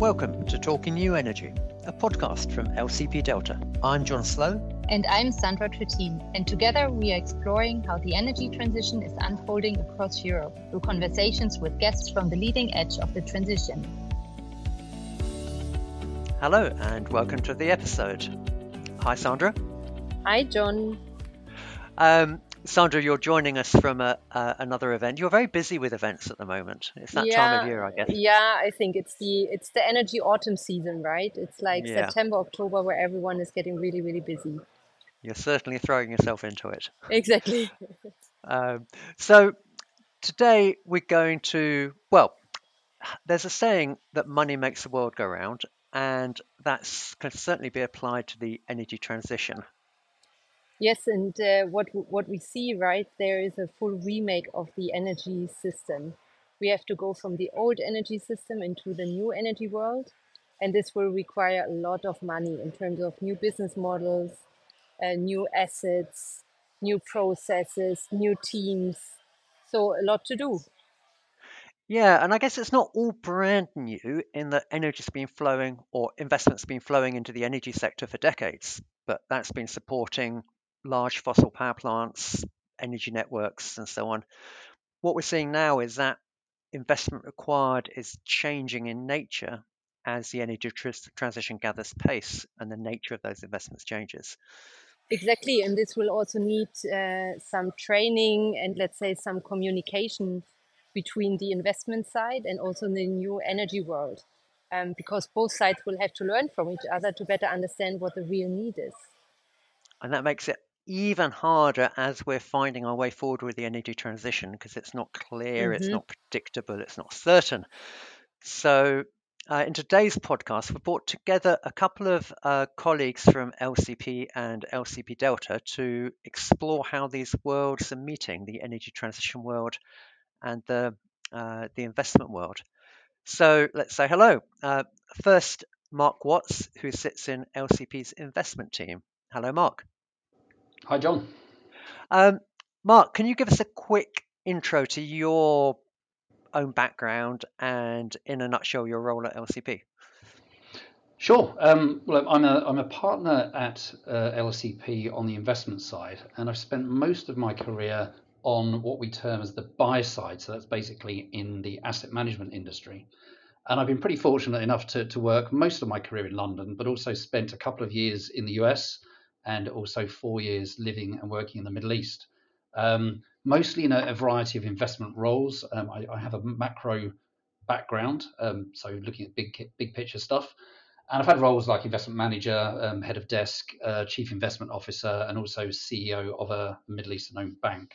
Welcome to Talking New Energy, a podcast from LCP Delta. I'm Jon Slowe. And I'm Sandra Trittin. And together we are exploring how the energy transition is unfolding across Europe through conversations with guests from the leading edge of the transition. Hello, and welcome to the episode. Hi, Sandra. Hi, John. Um, Sandra, you're joining us from a, uh, another event. You're very busy with events at the moment. It's that yeah, time of year, I guess. Yeah, I think it's the it's the energy autumn season, right? It's like yeah. September, October, where everyone is getting really, really busy. You're certainly throwing yourself into it. Exactly. um, so today we're going to well, there's a saying that money makes the world go round, and that can certainly be applied to the energy transition. Yes, and uh, what what we see, right, there is a full remake of the energy system. We have to go from the old energy system into the new energy world, and this will require a lot of money in terms of new business models, uh, new assets, new processes, new teams. So a lot to do. Yeah, and I guess it's not all brand new in that energy's been flowing or investment's been flowing into the energy sector for decades, but that's been supporting large fossil power plants, energy networks, and so on. What we're seeing now is that investment required is changing in nature as the energy tr- transition gathers pace and the nature of those investments changes. Exactly, and this will also need uh, some training and let's say some communication between the investment side and also the new energy world, um, because both sides will have to learn from each other to better understand what the real need is. And that makes it even harder as we're finding our way forward with the energy transition because it's not clear, mm-hmm. it's not predictable, it's not certain. So, uh, in today's podcast, we've brought together a couple of uh, colleagues from LCP and LCP Delta to explore how these worlds are meeting the energy transition world and the, uh, the investment world. So, let's say hello. Uh, first, Mark Watts, who sits in LCP's investment team. Hello, Mark. Hi, Jon. Um, Mark, can you give us a quick intro to your own background and, in a nutshell, your role at LCP? Sure. Um, well, I'm a, I'm a partner at uh, LCP on the investment side, and I've spent most of my career on what we term as the buy side. So that's basically in the asset management industry. And I've been pretty fortunate enough to, to work most of my career in London, but also spent a couple of years in the US and also four years living and working in the Middle East, um, mostly in a, a, variety of investment roles. Um, I, I, have a macro background, um, so looking at big big picture stuff. And I've had roles like investment manager, um, head of desk, uh, chief investment officer, and also CEO of a Middle Eastern owned bank.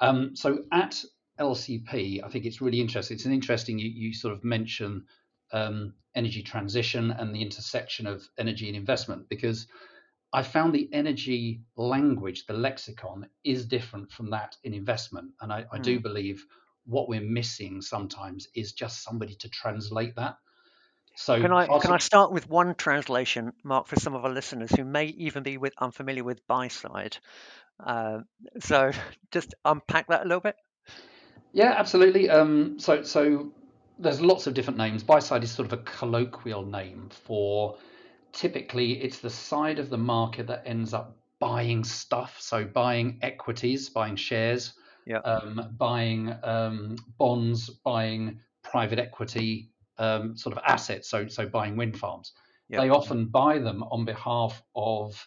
Um, so at LCP, I think it's really interesting. It's an interesting, you, you sort of mention um, energy transition and the intersection of energy and investment because I found the energy language, the lexicon, is different from that in investment. And I, I mm. do hmm. believe what we're missing sometimes is just somebody to translate that. So can I can I start with one translation, Mark, for some of our listeners who may even be with unfamiliar with buy side? Uh, so just unpack that a little bit. Yeah, absolutely. Um, so so there's lots of different names. Buy side is sort of a colloquial name for typically it's the side of the market that ends up buying stuff. So buying equities, buying shares, yeah. um, buying um, bonds, buying private equity um, sort of assets. So so buying wind farms. Yeah. They often buy them on behalf of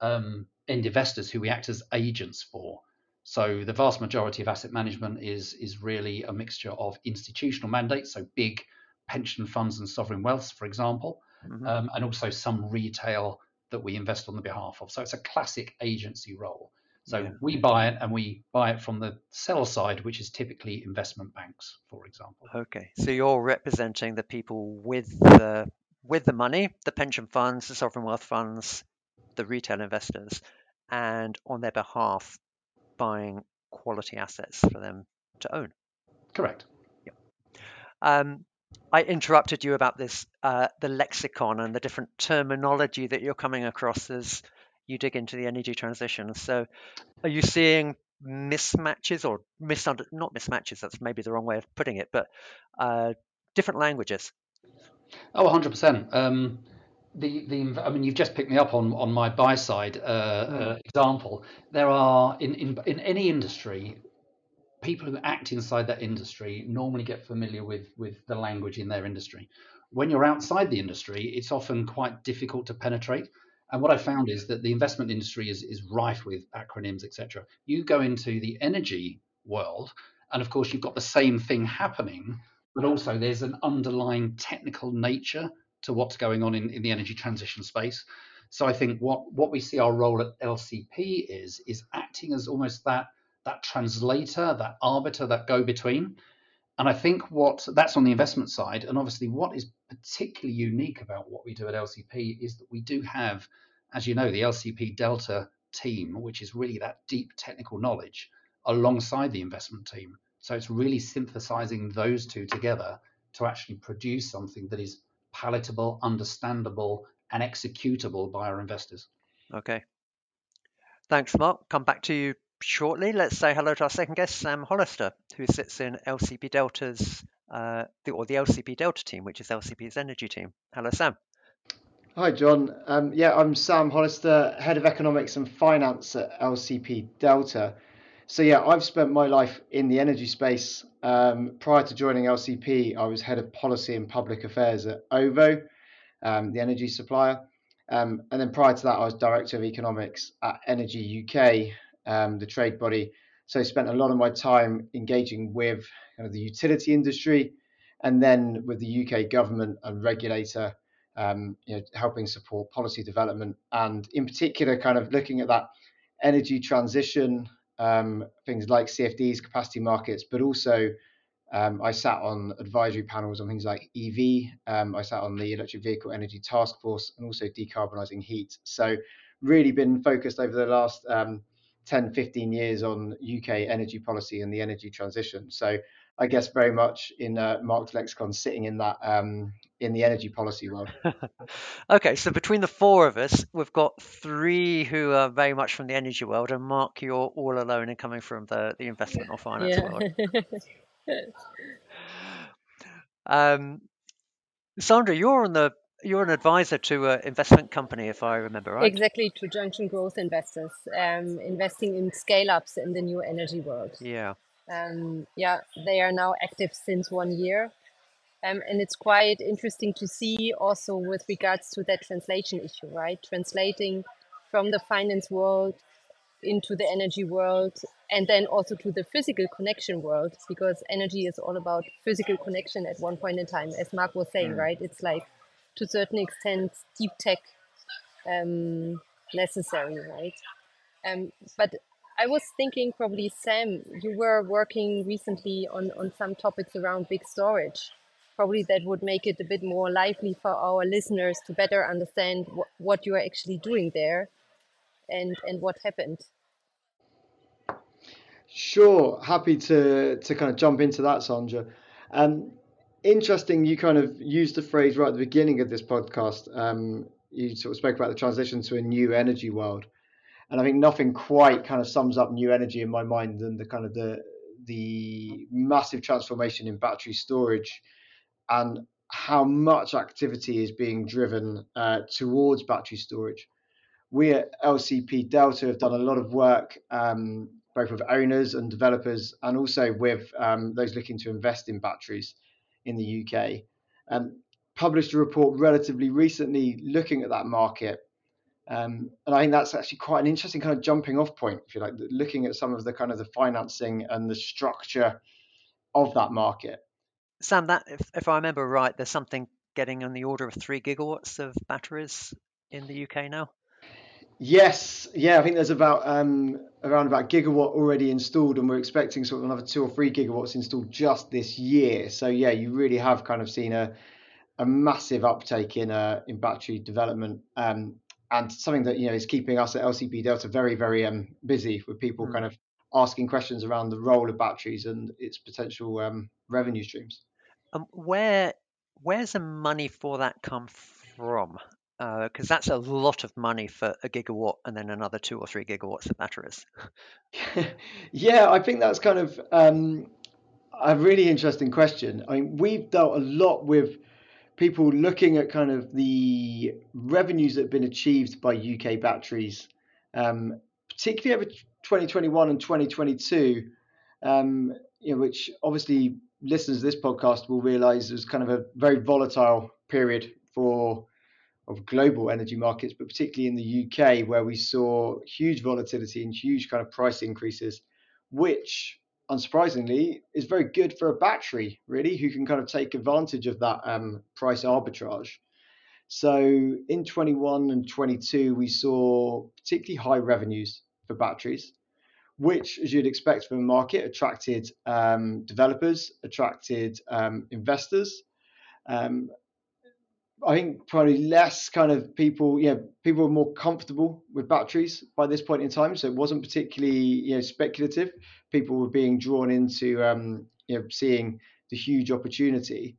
um, end investors who we act as agents for. So the vast majority of asset management is is really a mixture of institutional mandates, so big pension funds and sovereign wealths, for example, mm-hmm. um, and also some retail that we invest on the behalf of. So it's a classic agency role. So yeah. we buy it and we buy it from the sell side, which is typically investment banks, for example. Okay, so you're representing the people with the with the money, the pension funds, the sovereign wealth funds, the retail investors, and on their behalf, buying quality assets for them to own. Correct. Yeah. Um, I interrupted you about this, uh, the lexicon and the different terminology that you're coming across as you dig into the energy transition. So, are you seeing mismatches or misunder not mismatches? That's maybe the wrong way of putting it, but uh, different languages. Oh, 100%. Um, the, the I mean, you've just picked me up on, on my buy side uh, mm. uh, example. There are in, in in any industry, people who act inside that industry normally get familiar with with the language in their industry. When you're outside the industry, it's often quite difficult to penetrate. And what I found is that the investment industry is is rife with acronyms, etc. You go into the energy world, and of course, you've got the same thing happening, but also there's an underlying technical nature to what's going on in, in the energy transition space. So I think what, what we see our role at LCP is is acting as almost that that translator, that arbiter, that go between. And I think what that's on the investment side, and obviously what is particularly unique about what we do at LCP is that we do have, as you know, the LCP Delta team, which is really that deep technical knowledge alongside the investment team. So it's really synthesizing those two together to actually produce something that is palatable, understandable, and executable by our investors. Okay. Thanks, Mark. Come back to you shortly. Let's say hello to our second guest, Sam Hollister, who sits in LCP Delta's uh, the, or the LCP Delta team, which is LCP's energy team. Hello, Sam. Hi, Jon. Um, yeah, I'm Sam Hollister, Head of Economics and Finance at LCP Delta. So yeah, I've spent my life in the energy space. Um, prior to joining LCP, I was head of policy and public affairs at OVO, um, the energy supplier. Um, and then prior to that, I was director of economics at Energy UK, um, the trade body. So I spent a lot of my time engaging with kind of the utility industry and then with the UK government and regulator, um, you know, helping support policy development and in particular kind of looking at that energy transition um, things like CFDs, capacity markets, but also um, I sat on advisory panels on things like EV. Um, I sat on the Electric Vehicle Energy Task Force and also decarbonising heat. So, really been focused over the last um, 10, 15 years on UK energy policy and the energy transition. So, I guess very much in uh, Mark's lexicon, sitting in that um, in the energy policy world. okay, so between the four of us, we've got three who are very much from the energy world, and Mark, you're all alone and coming from the, the investment or finance yeah. world. um, Sandra, you're on the you're an advisor to an investment company, if I remember right. Exactly, to Junction Growth Investors, um, investing in scale ups in the new energy world. Yeah. Um, yeah, they are now active since one year. Um, and it's quite interesting to see also with regards to that translation issue, right? Translating from the finance world into the energy world and then also to the physical connection world because energy is all about physical connection at one point in time as mark was saying mm. right it's like to a certain extent deep tech um, necessary right um, but I was thinking probably Sam, you were working recently on, on some topics around big storage. Probably that would make it a bit more lively for our listeners to better understand wh- what you are actually doing there and, and what happened. Sure, happy to to kind of jump into that, Sandra. Um, interesting, you kind of used the phrase right at the beginning of this podcast. Um, you sort of spoke about the transition to a new energy world and I think nothing quite kind of sums up new energy in my mind than the kind of the the massive transformation in battery storage and how much activity is being driven uh, towards battery storage. We at LCP Delta have done a lot of work um, both with owners and developers and also with um, those looking to invest in batteries in the UK. Um, published a report relatively recently looking at that market um, and I think that's actually quite an interesting kind of jumping off point, if you like, looking at some of the kind of the financing and the structure of that market. Sam, that if, if I remember right, there's something getting on the order of three gigawatts of batteries in the UK now. Yes, yeah, I think there's about um, around about gigawatt already installed, and we're expecting sort of another two or three gigawatts installed just this year. So yeah, you really have kind of seen a a massive uptake in uh, in battery development. Um, and something that you know is keeping us at LCP Delta very very um, busy with people mm. kind of asking questions around the role of batteries and its potential um, revenue streams. Um, where where's the money for that come from? Because uh, that's a lot of money for a gigawatt and then another two or three gigawatts of batteries. yeah, I think that's kind of um, a really interesting question. I mean, we've dealt a lot with people looking at kind of the revenues that have been achieved by UK batteries, um, particularly over 2021 and 2022, um, you know, which obviously listeners to this podcast will realise was kind of a very volatile period for of global energy markets, but particularly in the UK, where we saw huge volatility and huge kind of price increases, which unsurprisingly is very good for a battery, really, who can kind of take advantage of that um, price arbitrage. So in 21 and 22, we saw particularly high revenues for batteries, which, as you'd expect from a market, attracted um, developers, attracted um, investors. Um, I think probably less kind of people, you know, people were more comfortable with batteries by this point in time. So it wasn't particularly, you know, speculative. People were being drawn into, um, you know, seeing the huge opportunity.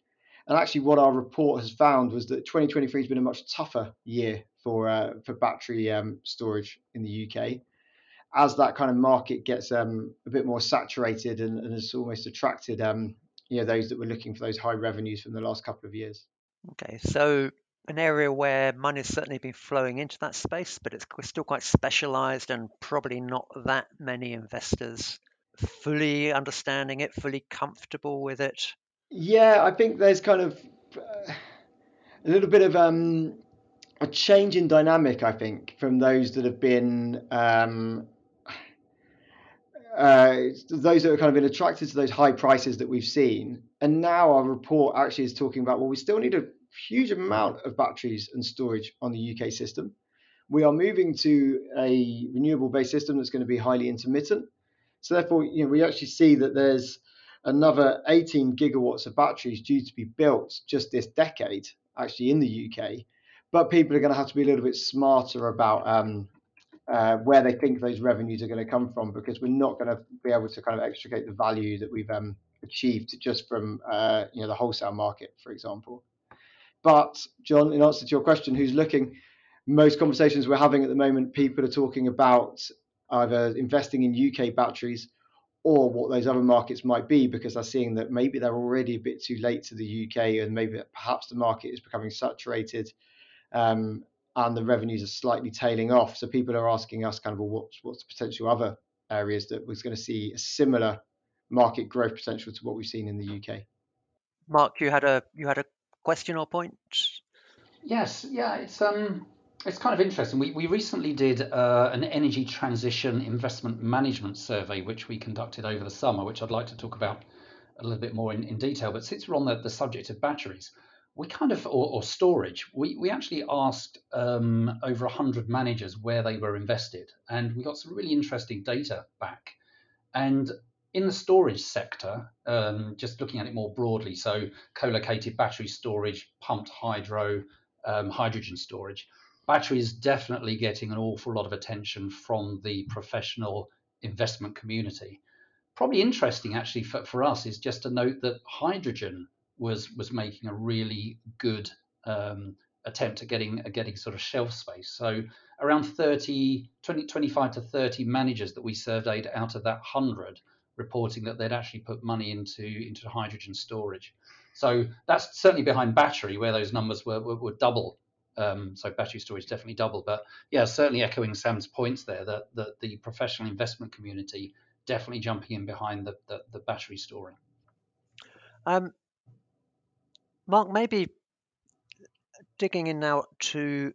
And actually, what our report has found was that 2023 has been a much tougher year for uh, for battery um, storage in the UK, as that kind of market gets um, a bit more saturated and, and has almost attracted, um, you know, those that were looking for those high revenues from the last couple of years. Okay, so an area where money's certainly been flowing into that space, but it's still quite specialized and probably not that many investors fully understanding it, fully comfortable with it. Yeah, I think there's kind of uh, a little bit of um, a change in dynamic, I think, from those that have been um, uh, those that have kind of been attracted to those high prices that we've seen. And now our report actually is talking about well, we still need a huge amount of batteries and storage on the UK system. We are moving to a renewable based system that's going to be highly intermittent. So therefore, you know, we actually see that there's another 18 gigawatts of batteries due to be built just this decade, actually in the UK. But people are going to have to be a little bit smarter about um, uh, where they think those revenues are going to come from because we're not going to be able to kind of extricate the value that we've um, achieved just from uh, you know the wholesale market, for example. But Jon, in answer to your question, who's looking? Most conversations we're having at the moment, people are talking about either investing in UK batteries or what those other markets might be because they're seeing that maybe they're already a bit too late to the UK and maybe perhaps the market is becoming saturated um, and the revenues are slightly tailing off. So people are asking us kind of well, what's what's the potential other areas that was going to see a similar market growth potential to what we've seen in the UK. Mark, you had a you had a question or point? Yes, yeah, it's um it's kind of interesting. We, we recently did uh, an energy transition investment management survey, which we conducted over the summer, which I'd like to talk about a little bit more in, in detail. But since we're on the, the subject of batteries, we kind of or, or storage we, we actually asked um, over 100 managers where they were invested and we got some really interesting data back and in the storage sector um, just looking at it more broadly so co-located battery storage pumped hydro um, hydrogen storage battery is definitely getting an awful lot of attention from the professional investment community probably interesting actually for, for us is just to note that hydrogen was was making a really good um, attempt at getting at getting sort of shelf space. So around 30, 20, 25 to 30 managers that we surveyed out of that 100 reporting that they'd actually put money into into hydrogen storage. So that's certainly behind battery where those numbers were were, were double. Um, so battery storage definitely double. But yeah, certainly echoing Sam's points there that, that the professional investment community definitely jumping in behind the, the, the battery story. Um, Mark, maybe digging in now to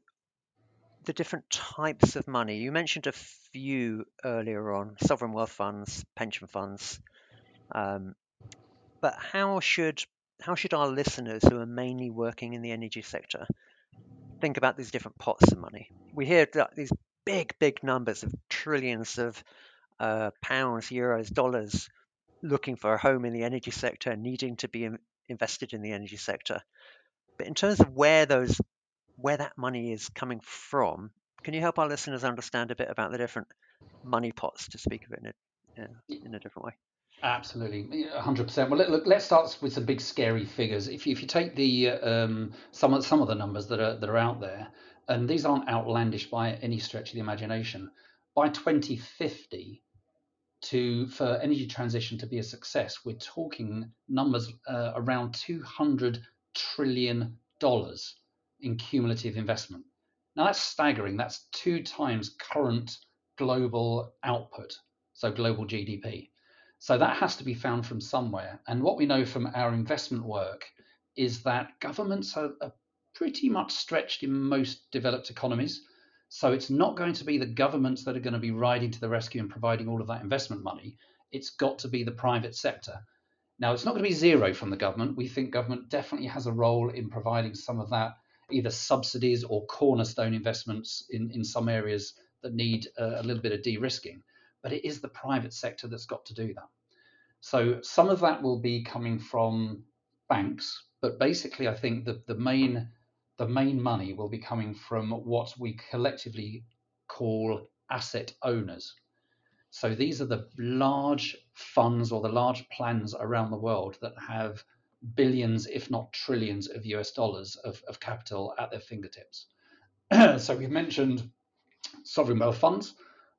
the different types of money. You mentioned a few earlier on sovereign wealth funds, pension funds. Um, but how should how should our listeners who are mainly working in the energy sector think about these different pots of money? We hear these big, big numbers of trillions of uh, pounds, euros, dollars looking for a home in the energy sector, needing to be invested in the energy sector. But in terms of where those where that money is coming from, can you help our listeners understand a bit about the different money pots, to speak of it in a, in a different way? Absolutely, 100%. Well, look, let's start with some big scary figures. If you, if you take the um, some of some of the numbers that are that are out there, and these aren't outlandish by any stretch of the imagination, by 2050, to for energy transition to be a success, we're talking numbers uh, around 200 trillion dollars in cumulative investment. Now that's staggering. That's two times current global output, so global GDP. So that has to be found from somewhere. And what we know from our investment work is that governments are, are pretty much stretched in most developed economies. So it's not going to be the governments that are going to be riding to the rescue and providing all of that investment money. It's got to be the private sector. Now, it's not going to be zero from the government. We think government definitely has a role in providing some of that, either subsidies or cornerstone investments in, in some areas that need a, a little bit of de risking. But it is the private sector that's got to do that. So some of that will be coming from banks, but basically, I think that the main the main money will be coming from what we collectively call asset owners. So these are the large funds or the large plans around the world that have billions, if not trillions, of US dollars of, of capital at their fingertips. so we've mentioned sovereign wealth funds.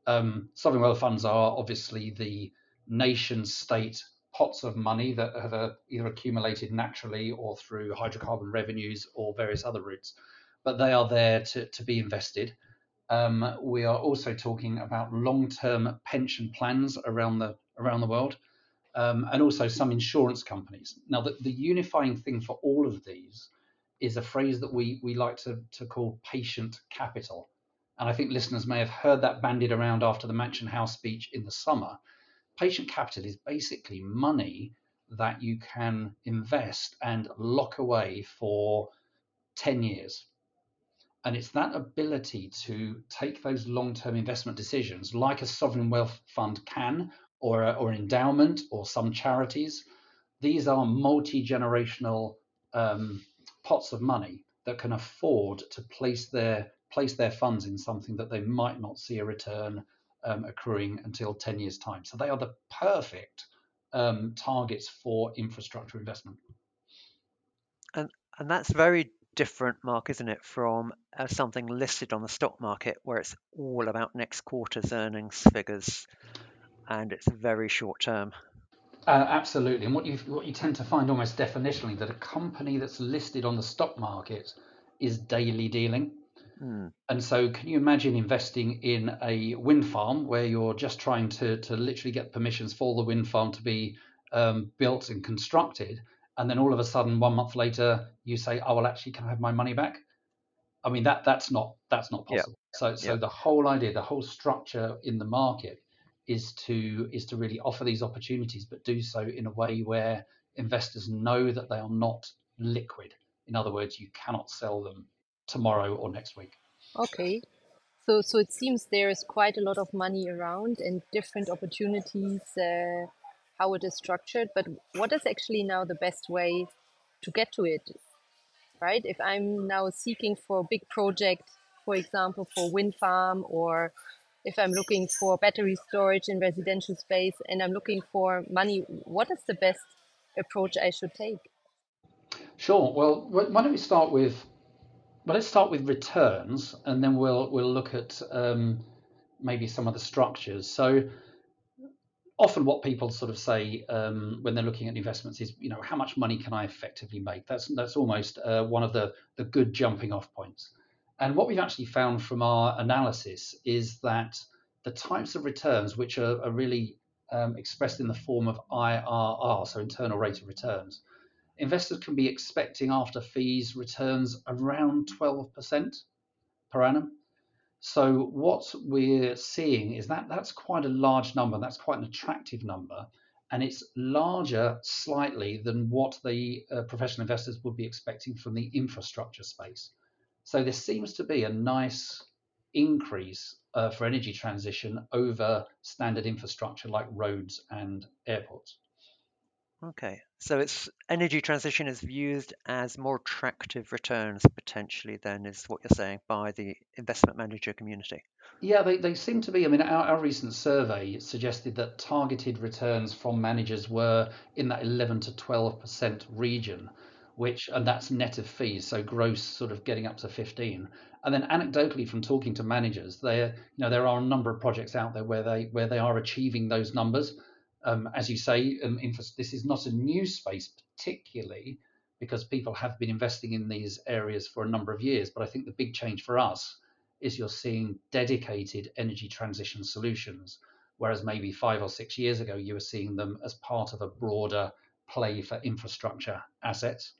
Um, sovereign wealth funds are obviously the nation state pots of money that have uh, either accumulated naturally or through hydrocarbon revenues or various other routes, but they are there to, to be invested. Um, we are also talking about long-term pension plans around the around the world, um, and also some insurance companies. Now, the, the unifying thing for all of these is a phrase that we we like to to call patient capital, and I think listeners may have heard that bandied around after the Mansion House speech in the summer patient capital is basically money that you can invest and lock away for 10 years. And it's that ability to take those long term investment decisions, like a sovereign wealth fund can, or, or endowment, or some charities. These are multi generational um, pots of money that can afford to place their place their funds in something that they might not see a return um, accruing until 10 years' time. So they are the perfect um, targets for infrastructure investment. And and that's very different, Mark, isn't it, from uh, something listed on the stock market where it's all about next quarter's earnings figures, and it's very short term. Uh, absolutely, and what you what you tend to find almost definitionally that a company that's listed on the stock market is daily dealing. Mm. And so, can you imagine investing in a wind farm where you're just trying to, to literally get permissions for the wind farm to be um, built and constructed? And then all of a sudden, one month later, you say, "Oh well, actually, can I have my money back?" I mean, that that's not that's not possible. Yeah. So, so yeah. the whole idea, the whole structure in the market is to is to really offer these opportunities, but do so in a way where investors know that they are not liquid. In other words, you cannot sell them tomorrow or next week. Okay. So, so it seems there is quite a lot of money around and different opportunities, uh, how it is structured. But what is actually now the best way to get to it? Right? If I'm now seeking for a big project, for example, for wind farm, or if I'm looking for battery storage in residential space and I'm looking for money, what is the best approach I should take? Sure. Well, why don't we start with well, let's start with returns, and then we'll we'll look at um, maybe some of the structures. So often what people sort of say um, when they're looking at investments is, you know, how much money can I effectively make? That's that's almost uh, one of the the good jumping off points. And what we've actually found from our analysis is that the types of returns which are, are really um, expressed in the form of IRR, so internal rate of returns, investors can be expecting after fees returns around 12% per annum. So what we're seeing is that that's quite a large number. That's quite an attractive number, and it's larger slightly than what the uh, professional investors would be expecting from the infrastructure space. So there seems to be a nice increase uh, for energy transition over standard infrastructure like roads and airports. Okay, so it's energy transition is viewed as more attractive returns potentially than is what you're saying by the investment manager community. Yeah, they, they seem to be. I mean, our, our recent survey suggested that targeted returns from managers were in that 11 to 12% region, which, and that's net of fees, so gross sort of getting up to 15. And then anecdotally from talking to managers, there, you know, there are a number of projects out there where they where they are achieving those numbers um, as you say, um, this is not a new space particularly, because people have been investing in these areas for a number of years. But I think the big change for us is you're seeing dedicated energy transition solutions, whereas maybe five or six years ago you were seeing them as part of a broader play for infrastructure assets.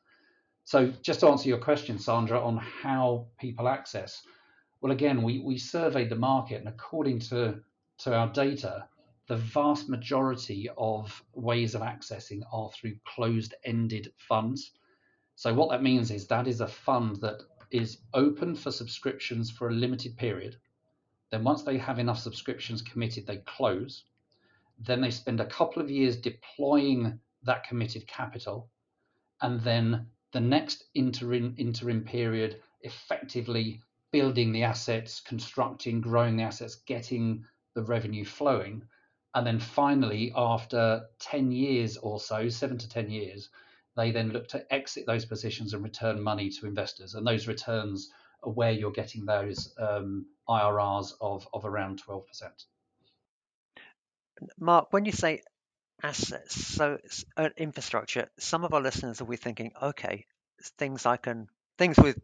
So just to answer your question, Sandra, on how people access, well, again, we, we surveyed the market, and according to, to our data, the vast majority of ways of accessing are through closed-ended funds. So what that means is that is a fund that is open for subscriptions for a limited period. Then once they have enough subscriptions committed, they close. Then they spend a couple of years deploying that committed capital, and then the next interim interim period effectively building the assets, constructing, growing the assets, getting the revenue flowing. And then finally, after 10 years or so, seven to 10 years, they then look to exit those positions and return money to investors. And those returns are where you're getting those um, IRRs of, of around 12%. Mark, when you say assets, so uh, infrastructure, some of our listeners will be thinking, okay, things I can, things with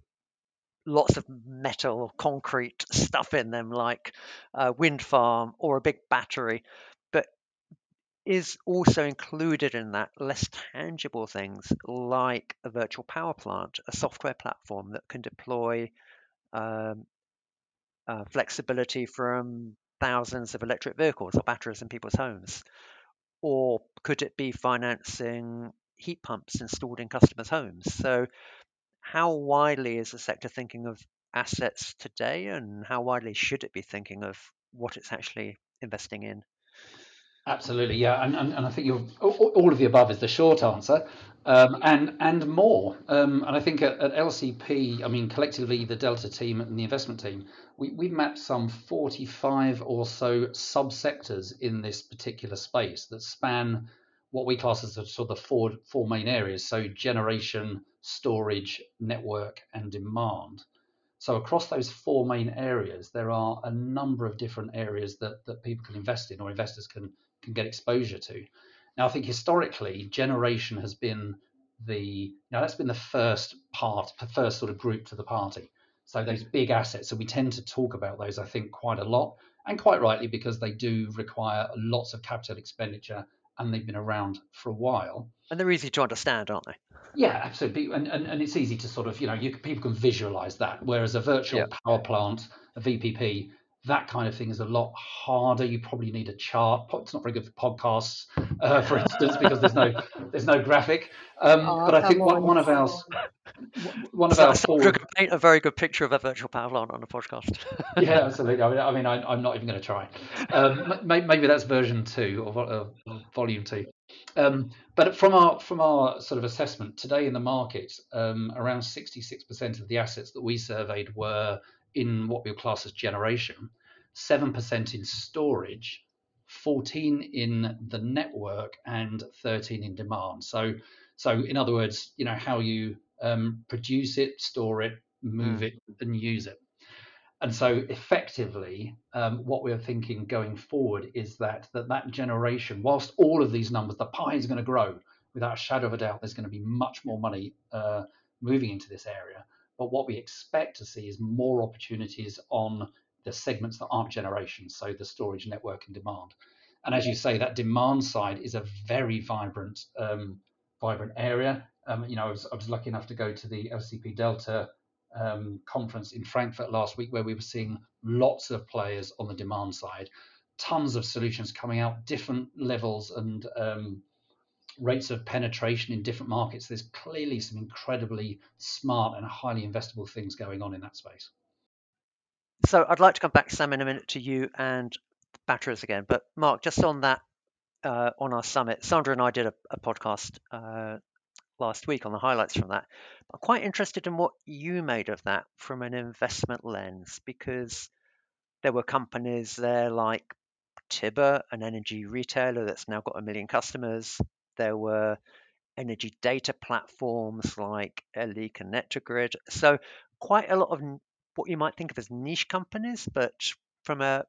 lots of metal or concrete stuff in them, like a wind farm or a big battery But is also included in that less tangible things like a virtual power plant, a software platform that can deploy um, uh, flexibility from thousands of electric vehicles or batteries in people's homes? Or could it be financing heat pumps installed in customers' homes? So, how widely is the sector thinking of assets today, and how widely should it be thinking of what it's actually investing in? Absolutely, yeah, and, and, and I think all of the above is the short answer, um, and and more. Um, and I think at, at, LCP, I mean collectively the Delta team and the investment team, we we mapped some 45 or so subsectors in this particular space that span what we class as the sort of four four main areas. So generation, storage, network, and demand. So across those four main areas, there are a number of different areas that, that people can invest in or investors can can get exposure to. Now, I think historically, generation has been the now that's been the first part, the first sort of group to the party. So those big assets. So we tend to talk about those, I think, quite a lot, and quite rightly because they do require lots of capital expenditure and they've been around for a while. And they're easy to understand, aren't they? Yeah, absolutely. And, and, and it's easy to sort of, you know, you, people can visualize that. Whereas a virtual yeah. power plant, a VPP, that kind of thing is a lot harder. You probably need a chart. It's not very good for podcasts, uh, for instance, because there's no there's no graphic. Um, oh, but I think one, one of ours one of so, our forward... paint a very good picture of a virtual power plant on a podcast. yeah, absolutely. I mean, I mean, I, am not even going to try. Um, maybe that's version two or, or volume two. Um, but from our from our sort of assessment today in the market, um, around 66% of the assets that we surveyed were in what we class as generation, 7% in storage, 14 in the network, and 13 in demand. So, so in other words, you know how you um, produce it, store it, move mm. it, and use it. And so, effectively, um, what we're thinking going forward is that, that that generation, whilst all of these numbers, the pie is going to grow without a shadow of a doubt. There's going to be much more money uh, moving into this area. But what we expect to see is more opportunities on the segments that aren't generation, so the storage network and demand. And as you say, that demand side is a very vibrant, um, vibrant area. Um, you know, I was, I was, lucky enough to go to the LCP Delta um, conference in Frankfurt last week, where we were seeing lots of players on the demand side, tons of solutions coming out, different levels and um, rates of penetration in different markets, there's clearly some incredibly smart and highly investable things going on in that space. So I'd like to come back, Sam, in a minute to you and batteries again. But Mark, just on that, uh, on our summit, Sandra and I did a, a podcast uh, last week on the highlights from that. I'm quite interested in what you made of that from an investment lens because there were companies there like Tibber, an energy retailer that's now got a million customers, there were energy data platforms like LE Connect to Grid. So quite a lot of what you might think of as niche companies, but from a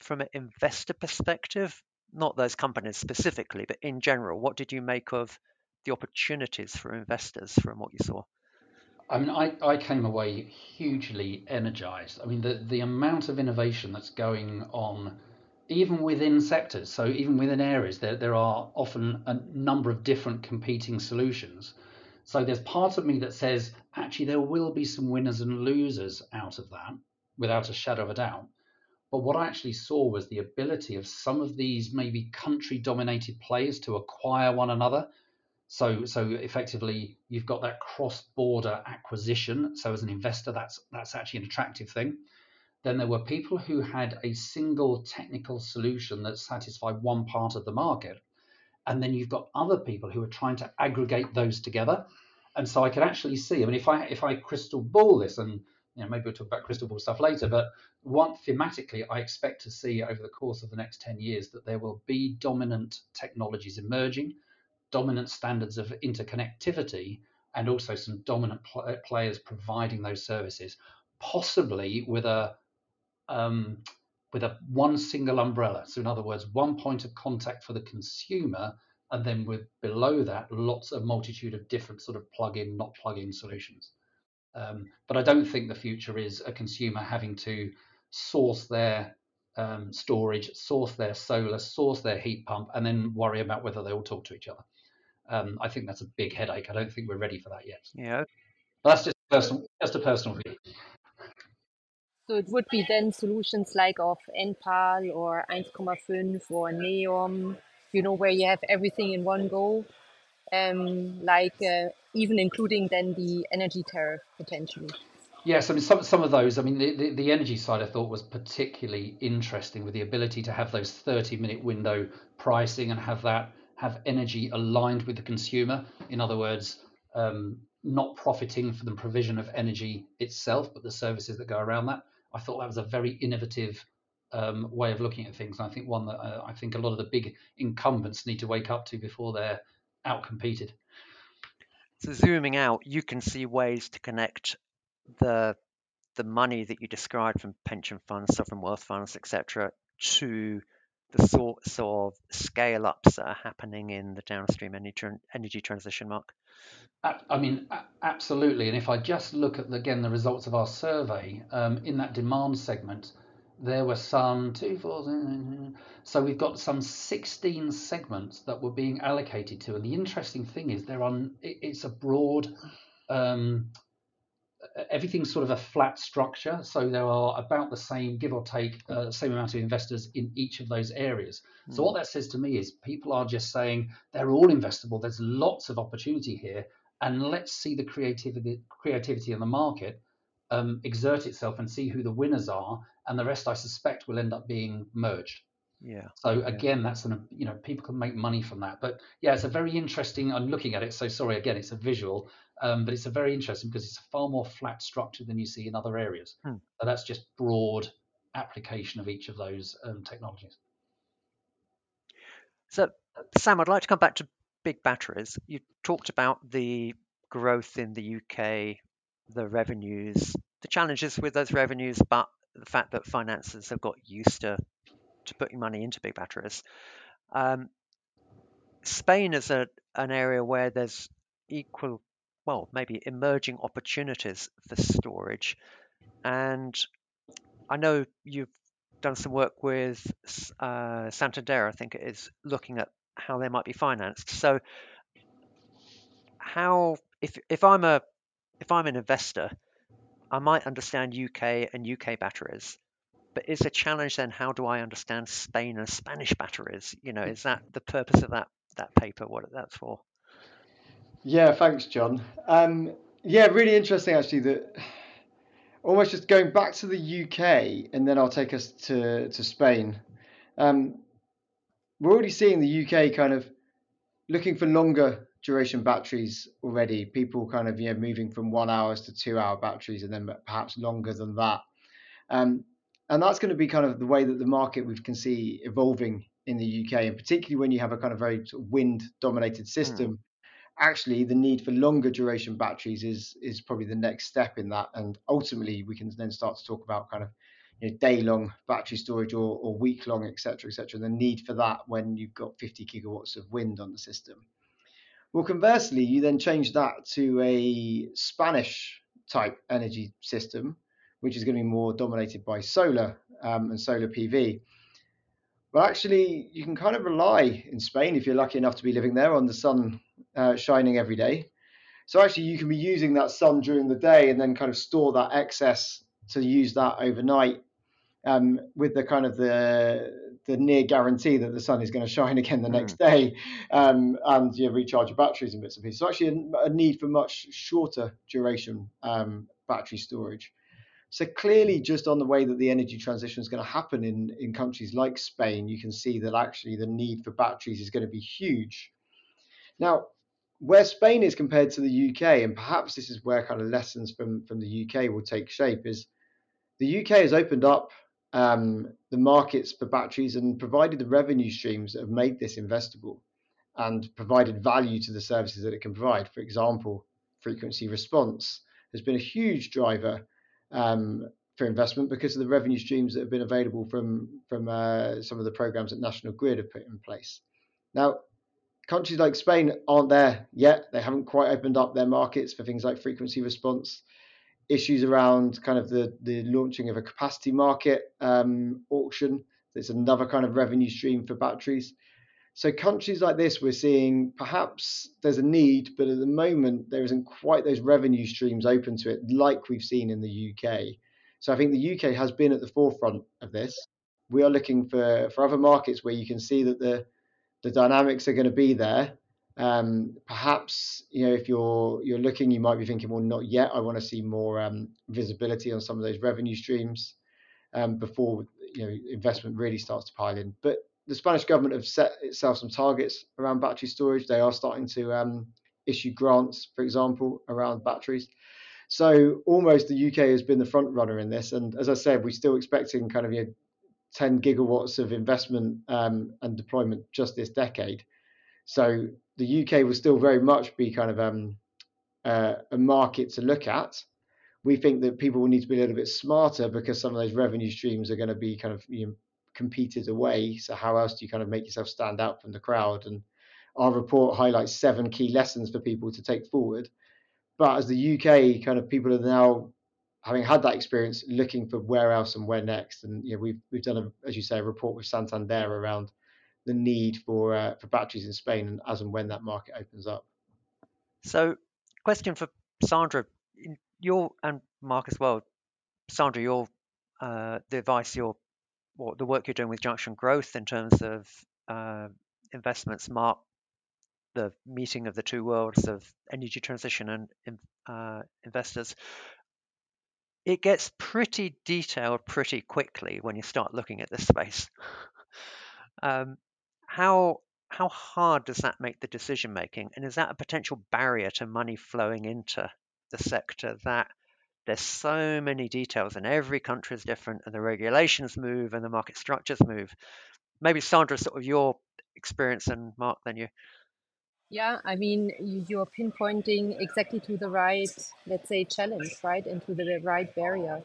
from an investor perspective, not those companies specifically, but in general, what did you make of the opportunities for investors from what you saw? I mean, I, I came away hugely energized. I mean, the, the amount of innovation that's going on, even within sectors, so even within areas, there, there are often a number of different competing solutions. So there's part of me that says, actually, there will be some winners and losers out of that, without a shadow of a doubt. But what I actually saw was the ability of some of these maybe country dominated players to acquire one another so, so effectively, you've got that cross-border acquisition. So, as an investor, that's that's actually an attractive thing. Then there were people who had a single technical solution that satisfied one part of the market, and then you've got other people who are trying to aggregate those together. And so, I could actually see. I mean, if I if I crystal ball this, and you know, maybe we'll talk about crystal ball stuff later, but one thematically, I expect to see over the course of the next ten years that there will be dominant technologies emerging dominant standards of interconnectivity and also some dominant pl- players providing those services, possibly with a um, with a one single umbrella. So in other words, one point of contact for the consumer, and then with below that, lots of multitude of different sort of plug-in, not plug-in solutions. Um, but I don't think the future is a consumer having to source their um, storage, source their solar, source their heat pump, and then worry about whether they all talk to each other. Um, I think that's a big headache. I don't think we're ready for that yet. Yeah. But that's just personal, just a personal view. So it would be then solutions like of Enpal or 1,5 or Neom, you know, where you have everything in one go, um, like uh, even including then the energy tariff potentially. Yes, I mean some some of those. I mean the, the, the, energy side I thought was particularly interesting with the ability to have those thirty minute window pricing and have that have energy aligned with the consumer. In other words, um, not profiting from the provision of energy itself, but the services that go around that. I thought that was a very innovative um, way of looking at things. And I think one that uh, I think a lot of the big incumbents need to wake up to before they're outcompeted. So zooming out, you can see ways to connect the the money that you described from pension funds, sovereign wealth funds, etc., to the sorts of scale ups that are happening in the downstream energy, energy transition, Mark? I mean, absolutely. And if I just look at again the results of our survey um, in that demand segment, there were some two, four, so we've got some 16 segments that were being allocated to. And the interesting thing is, there are it's a broad um, everything's sort of a flat structure. So there are about the same, give or take, uh, same amount of investors in each of those areas. Mm. So what hmm. that says to me is people are just saying they're all investable. There's lots of opportunity here, and let's see the creativity creativity in the market um, exert itself and see who the winners are, and the rest I suspect will end up being merged. Yeah. So again, that's an you know people can make money from that. But yeah, it's a very interesting. I'm looking at it. So sorry again, it's a visual, um, but it's a very interesting because it's a far more flat structure than you see in other areas. Hmm. So that's just broad application of each of those um, technologies. So Sam, I'd like to come back to big batteries. You talked about the growth in the UK, the revenues, the challenges with those revenues, but the fact that finances have got used to to putting money into big batteries. Um, Spain is a, an area where there's equal, well, maybe emerging opportunities for storage. And I know you've done some work with uh, Santander, I think it is, looking at how they might be financed. So, how if if I'm a if I'm an investor, I might understand UK and UK batteries, but is a challenge then how do I understand Spain and Spanish batteries? You know, is that the purpose of that that paper? What that's for? Yeah, thanks, Jon. Um, yeah, really interesting actually. That almost just going back to the UK, and then I'll take us to to Spain. Um, we're already seeing the UK kind of looking for longer duration batteries already. People kind of you know moving from one hours to two hour batteries, and then perhaps longer than that. Um, and that's going to be kind of the way that the market we can see evolving in the UK, and particularly when you have a kind of very sort of wind dominated hmm. system. Mm. Actually, the need for longer duration batteries is is probably the next step in that, and ultimately we can then start to talk about kind of you know, day long battery storage or, or week long, et cetera, et cetera. The need for that when you've got 50 gigawatts of wind on the system. Well, conversely, you then change that to a Spanish type energy system, which is going to be more dominated by solar um, and solar PV. But actually, you can kind of rely in Spain, if you're lucky enough to be living there, on the sun uh, shining every day. So actually, you can be using that sun during the day and then kind of store that excess to use that overnight um, with the kind of the the near guarantee that the sun is going to shine again the mm. next day um, and you recharge your batteries and bits and pieces. So actually a, a need for much shorter duration um, battery storage. So clearly, just on the way that the energy transition is going to happen in, in countries like Spain, you can see that actually the need for batteries is going to be huge. Now, where Spain is compared to the UK, and perhaps this is where kind of lessons from, from the UK will take shape, is the UK has opened up um, the markets for batteries and provided the revenue streams that have made this investable and provided value to the services that it can provide. For example, frequency response has been a huge driver um, for investment because of the revenue streams that have been available from from uh, some of the programs that National Grid have put in place. Now, countries like Spain aren't there yet; they haven't quite opened up their markets for things like frequency response. Issues around kind of the the launching of a capacity market um, auction. There's another kind of revenue stream for batteries. So countries like this, we're seeing perhaps there's a need, but at the moment there isn't quite those revenue streams open to it like we've seen in the UK. So I think the UK has been at the forefront of this. We are looking for, for other markets where you can see that the the dynamics are going to be there. Um, perhaps you know if you're you're looking, you might be thinking, well, not yet. I want to see more um, visibility on some of those revenue streams um, before you know investment really starts to pile in. But the Spanish government have set itself some targets around battery storage. They are starting to um, issue grants, for example, around batteries. So almost the UK has been the front runner in this. And as I said, we're still expecting kind of you know, 10 gigawatts of investment um, and deployment just this decade. So the UK will still very much be kind of um, uh, a market to look at. We think that people will need to be a little bit smarter because some of those revenue streams are going to be kind of you know, competed away. So how else do you kind of make yourself stand out from the crowd? And our report highlights seven key lessons for people to take forward. But as the UK kind of people are now having had that experience, looking for where else and where next. And you know, we've we've done a, as you say, a report with Santander around the need for uh, for batteries in Spain and as and when that market opens up. So, question for Sandra, your and Mark as well. Sandra, your uh, the advice you're what the work you're doing with Junction Growth in terms of uh, investments, Mark, the meeting of the two worlds of energy transition and uh, investors. It gets pretty detailed pretty quickly when you start looking at this space. um, how how hard does that make the decision making, and is that a potential barrier to money flowing into the sector that there's so many details, and every country is different, and the regulations move, and the market structures move. Maybe Sandra, sort of your experience, and Mark, then you. Yeah, I mean, you're pinpointing exactly to the right, let's say, challenge, right, and to the right barrier.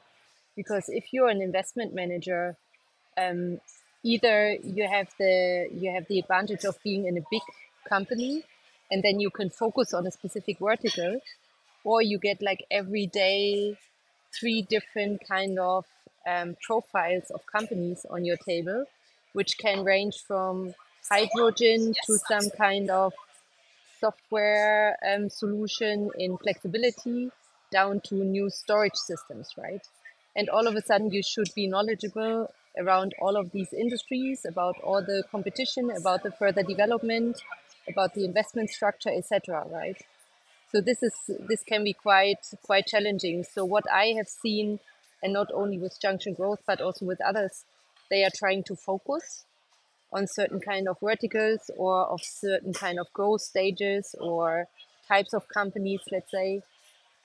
Because if you're an investment manager, um, either you have the you have the advantage of being in a big company, and then you can focus on a specific vertical, or you get like every day three different kind of um, profiles of companies on your table, which can range from hydrogen to some kind of software um, solution in flexibility down to new storage systems, right? And all of a sudden, you should be knowledgeable around all of these industries, about all the competition, about the further development, about the investment structure, etc. Right? So this is this can be quite quite challenging. So what i have seen and not only with junction growth but also with others they are trying to focus on certain kind of verticals or of certain kind of growth stages or types of companies let's say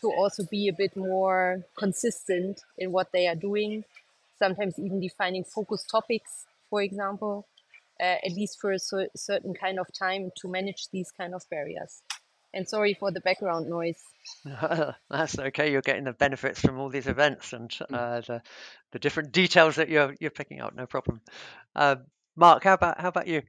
to also be a bit more consistent in what they are doing sometimes even defining focus topics for example uh, at least for a certain kind of time to manage these kind of barriers and sorry for the background noise. That's okay. You're getting the benefits from all these events and mm. uh, the, the different details that you're you're picking up. No problem. Uh, Mark, how about how about you?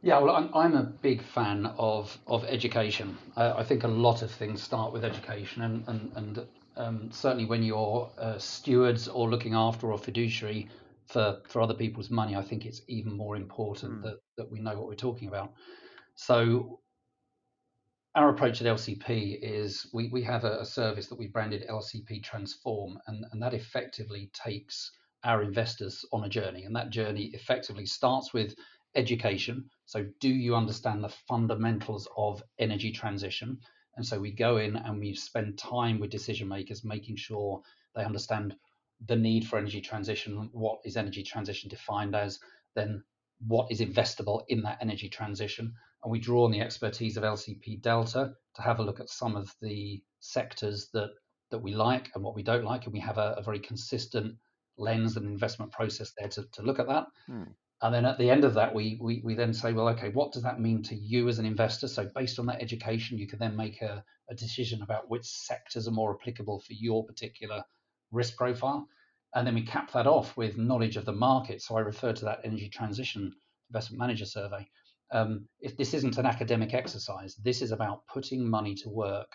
Yeah, well, I'm, I'm a big fan of of education. Uh, I think a lot of things start with education, and and and um, certainly when you're uh, stewards or looking after or fiduciary for for other people's money, I think it's even more important mm. that that we know what we're talking about. So our approach at LCP is we, we have a, a, service that we branded LCP Transform, and, and that effectively takes our investors on a journey. And that journey effectively starts with education. So, do you understand the fundamentals of energy transition? And so we go in and we spend time with decision makers, making sure they understand the need for energy transition, what is energy transition defined as, then what is investable in that energy transition. And we draw on the expertise of LCP Delta to have a look at some of the sectors that, that we like and what we don't like. And we have a, a very consistent lens and investment process there to, to look at that. Hmm. And then at the end of that, we, we, we then say, well, okay, what does that mean to you as an investor? So based on that education, you can then make a, a decision about which sectors are more applicable for your particular risk profile. And then we cap that off with knowledge of the market. So I refer to that energy transition investment manager survey. Um, if this isn't an academic exercise, this is about putting money to work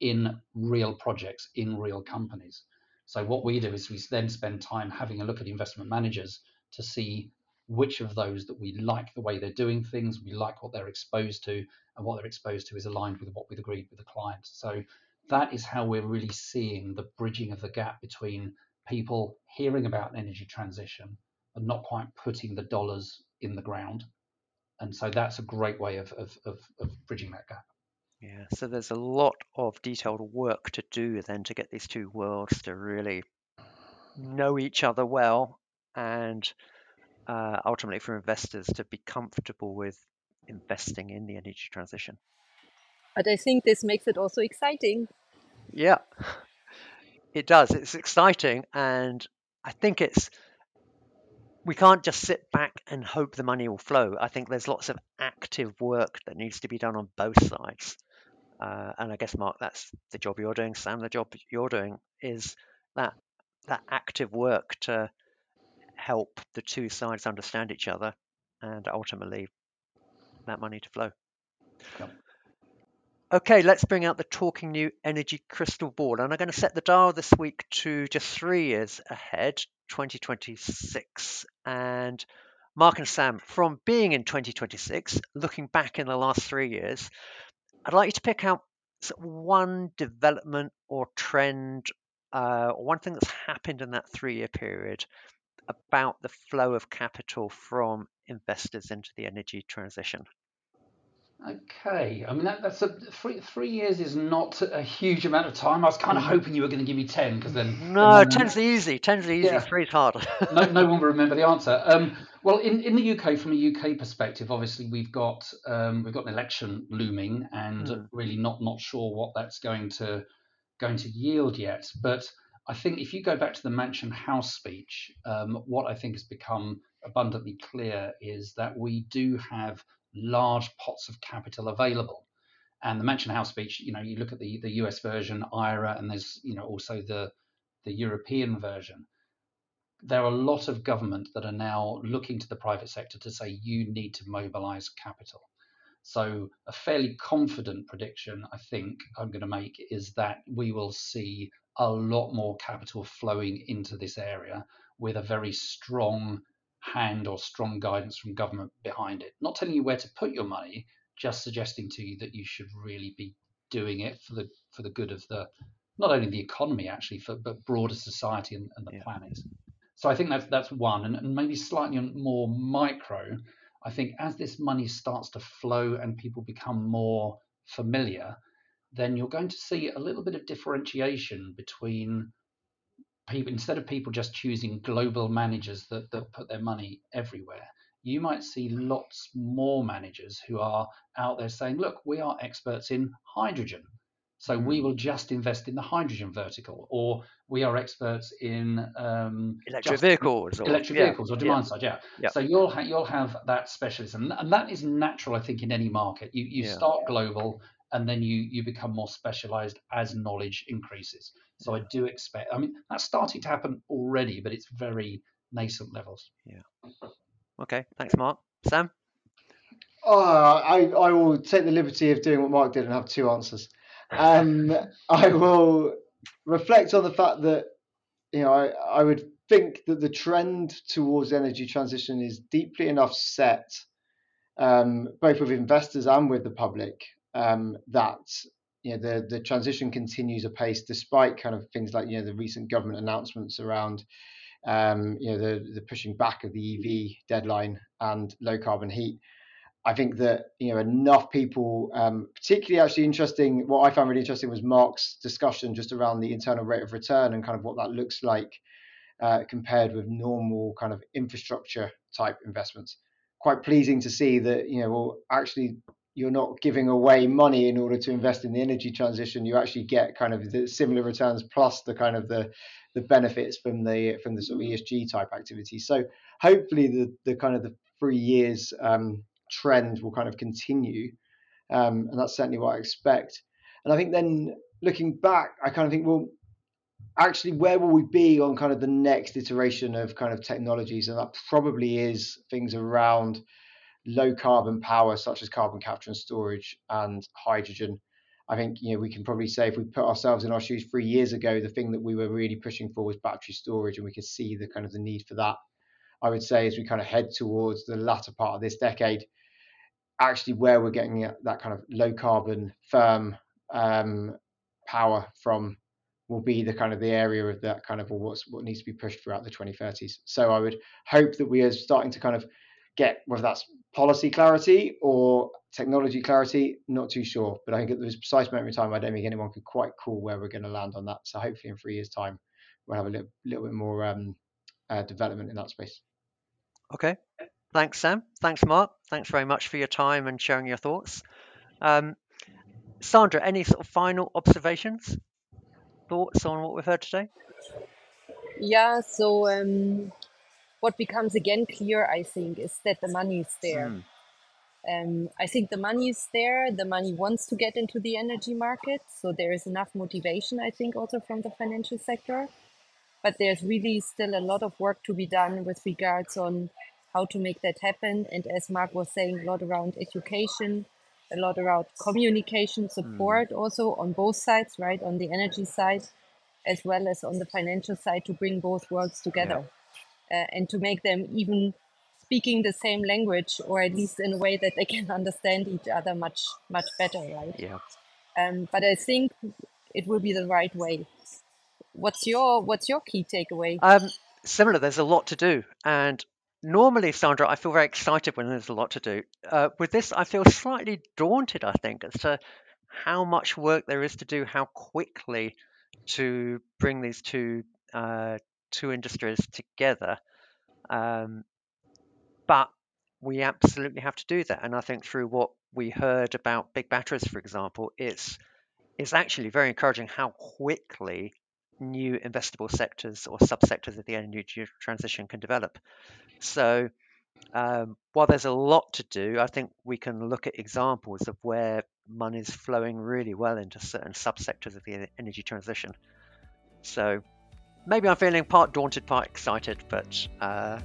in real projects, in real companies. So what we do is we then spend time having a look at investment managers to see which of those that we like the way they're doing things, we like what they're exposed to, and what they're exposed to is aligned with what we've agreed with the client. So that is how we're really seeing the bridging of the gap between people hearing about energy transition and not quite putting the dollars in the ground. And so that's a great way of, of, of, of bridging that gap. Yeah, so there's a lot of detailed work to do then to get these two worlds to really know each other well and uh, ultimately for investors to be comfortable with investing in the energy transition. But I think this makes it also exciting. Yeah, it does. It's exciting. And I think it's, we can't just sit back and hope the money will flow. I think there's lots of active work that needs to be done on both sides. Uh, and I guess, Mark, that's the job you're doing. Sam, the job you're doing is that that active work to help the two sides understand each other and ultimately that money to flow. Yep. Okay, let's bring out the Talking New Energy Crystal Ball. And I'm going to set the dial this week to just three years ahead, 2026. And Mark and Sam, from being in 2026, looking back in the last three years, I'd like you to pick out one development or trend, uh, or one thing that's happened in that three year period about the flow of capital from investors into the energy transition? Okay, I mean that, that's a three three years is not a huge amount of time. I was kind of mm. hoping you were going to give me ten because then no, then, ten's easy. Ten's easy. Yeah. Three's hard. no, no one will remember the answer. Um, well, in, in the UK, from a UK perspective, obviously we've got um, we've got an election looming, and mm. really not not sure what that's going to going to yield yet. But I think if you go back to the Mansion House speech, um, what I think has become abundantly clear is that we do have large pots of capital available. And the Mansion House speech, you know, you look at the, the US version, IRA, and there's, you know, also the, the European version. There are a lot of government that are now looking to the private sector to say you need to mobilize capital. So, a fairly confident prediction, I think, I'm going to make is that we will see a lot more capital flowing into this area with a very strong hand or strong guidance from government behind it. Not telling you where to put your money, just suggesting to you that you should really be doing it for the for the good of the not only the economy actually, for, but broader society and, and the yeah. planet. So I think that's that's one, and, and maybe slightly more micro. I think as this money starts to flow and people become more familiar, then you're going to see a little bit of differentiation between people instead of people just choosing global managers that, that put their money everywhere you might see lots more managers who are out there saying look we are experts in hydrogen so we hmm. will just invest in the hydrogen vertical or we are experts in um, electric vehicles or, electric yeah, vehicles or demand yeah. side yeah. yeah. so you'll ha- you'll have that specialism and that is natural i think in any market you you start global and then you you become more specialized as knowledge increases. So i do expect i mean that's starting to happen already but it's very nascent levels. Yeah. Okay thanks mark. Sam? Oh, I, I will take the liberty of doing what Mark did and have two answers. Um, I will reflect on the fact that you know I, I would think that the trend towards energy transition is deeply enough set, um, both with investors and with the public, um, that you know the the transition continues apace despite kind of things like you know the recent government announcements around um, you know the the pushing back of the EV deadline and low carbon heat. I think that you know enough people, um, particularly actually interesting. What I found really interesting was Mark's discussion just around the internal rate of return and kind of what that looks like uh, compared with normal kind of infrastructure type investments. Quite pleasing to see that you know well actually you're not giving away money in order to invest in the energy transition. You actually get kind of the similar returns plus the kind of the the benefits from the from the sort of ESG type activity. So hopefully the the kind of the three years um, trend will kind of continue, um, and that's certainly what I expect. And I think then looking back, I kind of think well actually where will we be on kind of the next iteration of kind of technologies and that probably is things around low carbon power such as carbon capture and storage and hydrogen i think you know we can probably say if we put ourselves in our shoes three years ago the thing that we were really pushing for was battery storage and we could see the kind of the need for that i would say as we kind of head towards the latter part of this decade actually where we're getting that kind of low carbon firm um, power from will be the kind of the area of that kind of what's what needs to be pushed throughout the 2030s. So I would hope that we are starting to kind of get whether that's policy clarity or technology clarity, not too sure. But I think at this precise moment in time, I don't think anyone could quite call where we're going to land on that. So hopefully in three years' time, we'll have a little, little bit more um, uh, development in that space. Okay. Thanks, Sam. Thanks, Mark. Thanks very much for your time and sharing your thoughts. Um, Sandra, any sort of final observations? thoughts on what we've heard today? Yeah, so um, what becomes again clear, I think, is that the money is there. Mm. Um, I think the money is there. The money wants to get into the energy market. So there is enough motivation, I think, also from the financial sector. But there's really still a lot of work to be done with regards on how to make that happen. And as Mark was saying, a lot around education, a lot around communication support mm. also on both sides, right? On the energy side as well as on the financial side to bring both worlds together yeah. Uh, and to make them even speaking the same language or at least in a way that they can understand each other much much better right? Yeah. Um, but i think it will be the right way. What's your what's your key takeaway? Um, similar there's a lot to do. And Normally, Sandra, I feel very excited when there's a lot to do. Uh, with this, I feel slightly daunted, I think, as to how much work there is to do, how quickly to bring these two uh, two industries together. Um, but we absolutely have to do that, and I think through what we heard about big batteries, for example, it's it's actually very encouraging how quickly new investable sectors or subsectors of the energy transition can develop. So um, while there's a lot to do, I think we can look at examples of where money is flowing really well into certain subsectors of the energy transition. So maybe I'm feeling part daunted, part excited, but uh,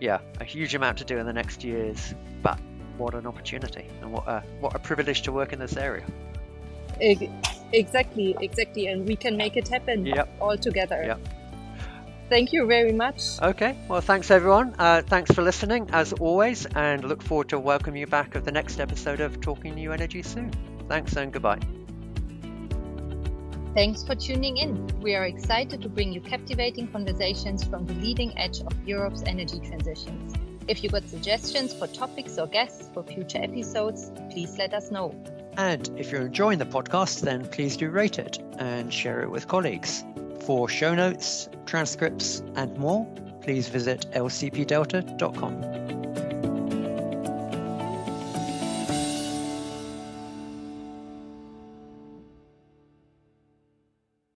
yeah, a huge amount to do in the next years. But what an opportunity and what a what a privilege to work in this area. Exactly, exactly, and we can make it happen yep. all together. Yep. Thank you very much. Okay, well, thanks everyone. Uh, thanks for listening as always, and look forward to welcoming you back of the next episode of Talking New Energy soon. Thanks and goodbye. Thanks for tuning in. We are excited to bring you captivating conversations from the leading edge of Europe's energy transitions. If you've got suggestions for topics or guests for future episodes, please let us know. And if you're enjoying the podcast, then please do rate it and share it with colleagues. For show notes, transcripts, and more, please visit lcpdelta.com.